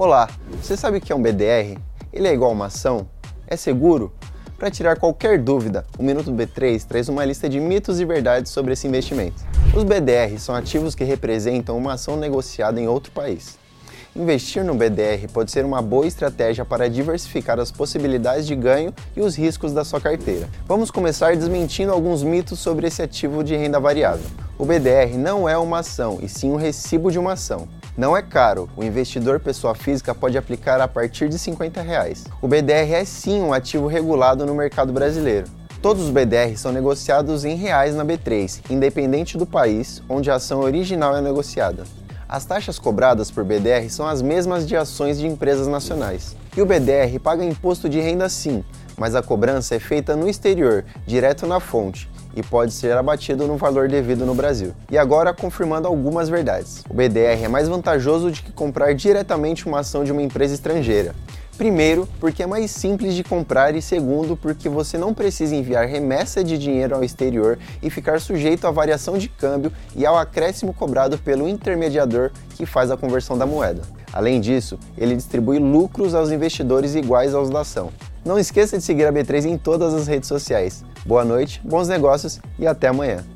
Olá, você sabe o que é um BDR? Ele é igual a uma ação? É seguro? Para tirar qualquer dúvida, o Minuto B3 traz uma lista de mitos e verdades sobre esse investimento. Os BDR são ativos que representam uma ação negociada em outro país. Investir no BDR pode ser uma boa estratégia para diversificar as possibilidades de ganho e os riscos da sua carteira. Vamos começar desmentindo alguns mitos sobre esse ativo de renda variável. O BDR não é uma ação, e sim um recibo de uma ação. Não é caro, o investidor pessoa física pode aplicar a partir de 50 reais. O BDR é sim um ativo regulado no mercado brasileiro. Todos os BDR são negociados em reais na B3, independente do país onde a ação original é negociada. As taxas cobradas por BDR são as mesmas de ações de empresas nacionais. E o BDR paga imposto de renda sim, mas a cobrança é feita no exterior, direto na fonte, e pode ser abatido no valor devido no Brasil. E agora confirmando algumas verdades. O BDR é mais vantajoso do que comprar diretamente uma ação de uma empresa estrangeira. Primeiro, porque é mais simples de comprar e segundo, porque você não precisa enviar remessa de dinheiro ao exterior e ficar sujeito à variação de câmbio e ao acréscimo cobrado pelo intermediador que faz a conversão da moeda. Além disso, ele distribui lucros aos investidores iguais aos da ação. Não esqueça de seguir a B3 em todas as redes sociais. Boa noite, bons negócios e até amanhã.